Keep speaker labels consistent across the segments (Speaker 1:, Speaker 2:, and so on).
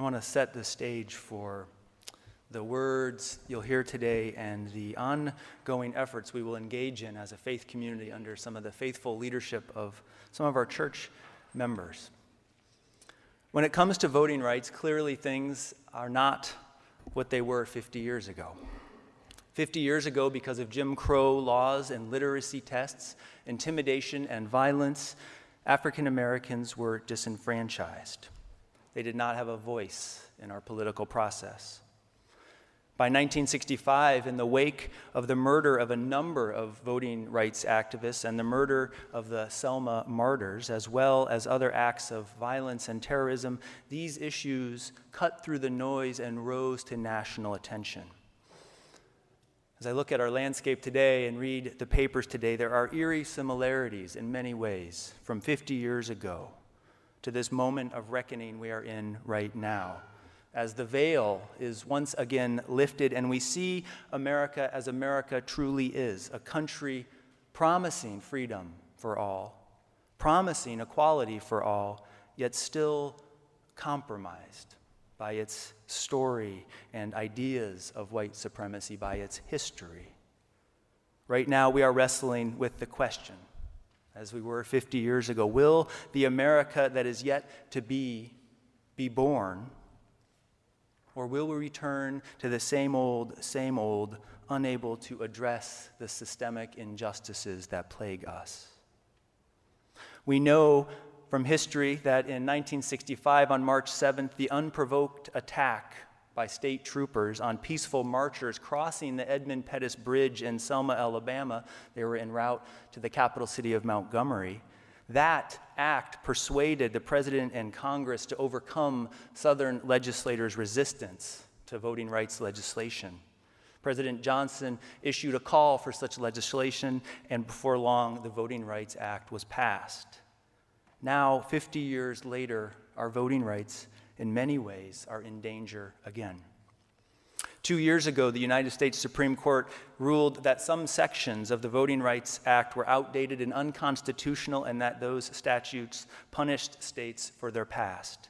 Speaker 1: I want to set the stage for the words you'll hear today and the ongoing efforts we will engage in as a faith community under some of the faithful leadership of some of our church members. When it comes to voting rights, clearly things are not what they were 50 years ago. 50 years ago, because of Jim Crow laws and literacy tests, intimidation, and violence, African Americans were disenfranchised. They did not have a voice in our political process. By 1965, in the wake of the murder of a number of voting rights activists and the murder of the Selma martyrs, as well as other acts of violence and terrorism, these issues cut through the noise and rose to national attention. As I look at our landscape today and read the papers today, there are eerie similarities in many ways from 50 years ago to this moment of reckoning we are in right now as the veil is once again lifted and we see America as America truly is a country promising freedom for all, promising equality for all, yet still compromised by its story and ideas of white supremacy, by its history. Right now, we are wrestling with the question, as we were 50 years ago will the America that is yet to be be born? Or will we return to the same old, same old, unable to address the systemic injustices that plague us? We know from history that in 1965, on March 7th, the unprovoked attack by state troopers on peaceful marchers crossing the Edmund Pettus Bridge in Selma, Alabama, they were en route to the capital city of Montgomery, that act persuaded the president and Congress to overcome Southern legislators' resistance to voting rights legislation. President Johnson issued a call for such legislation, and before long, the Voting Rights Act was passed. Now, 50 years later, our voting rights, in many ways, are in danger again. Two years ago, the United States Supreme Court ruled that some sections of the Voting Rights Act were outdated and unconstitutional, and that those statutes punished states for their past.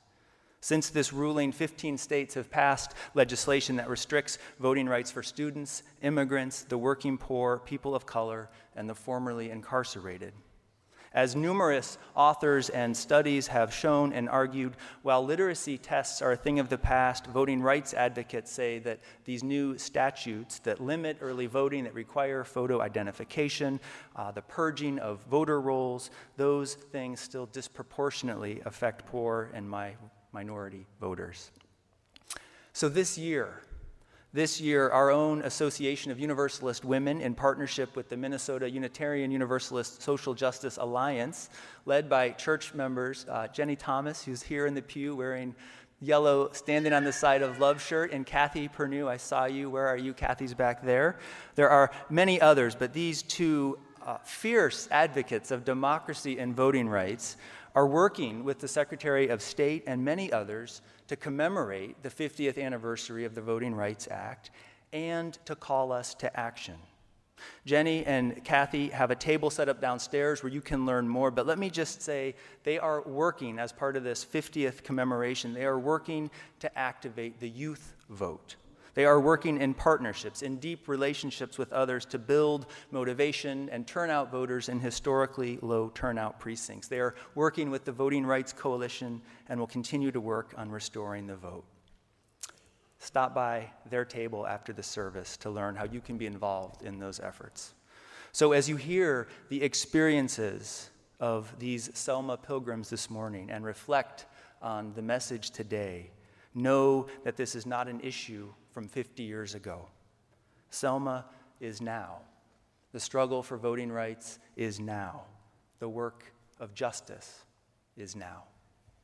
Speaker 1: Since this ruling, 15 states have passed legislation that restricts voting rights for students, immigrants, the working poor, people of color, and the formerly incarcerated. As numerous authors and studies have shown and argued, while literacy tests are a thing of the past, voting rights advocates say that these new statutes that limit early voting, that require photo identification, uh, the purging of voter rolls, those things still disproportionately affect poor and my minority voters. So this year, this year, our own Association of Universalist Women, in partnership with the Minnesota Unitarian Universalist Social Justice Alliance, led by church members uh, Jenny Thomas, who's here in the pew wearing yellow standing on the side of love shirt, and Kathy Pernew, I saw you. Where are you? Kathy's back there. There are many others, but these two uh, fierce advocates of democracy and voting rights are working with the Secretary of State and many others to commemorate the 50th anniversary of the Voting Rights Act and to call us to action. Jenny and Kathy have a table set up downstairs where you can learn more, but let me just say they are working as part of this 50th commemoration. They are working to activate the youth vote. They are working in partnerships, in deep relationships with others to build motivation and turn out voters in historically low turnout precincts. They are working with the Voting Rights Coalition and will continue to work on restoring the vote. Stop by their table after the service to learn how you can be involved in those efforts. So, as you hear the experiences of these Selma pilgrims this morning and reflect on the message today, know that this is not an issue from 50 years ago. Selma is now. The struggle for voting rights is now. The work of justice is now.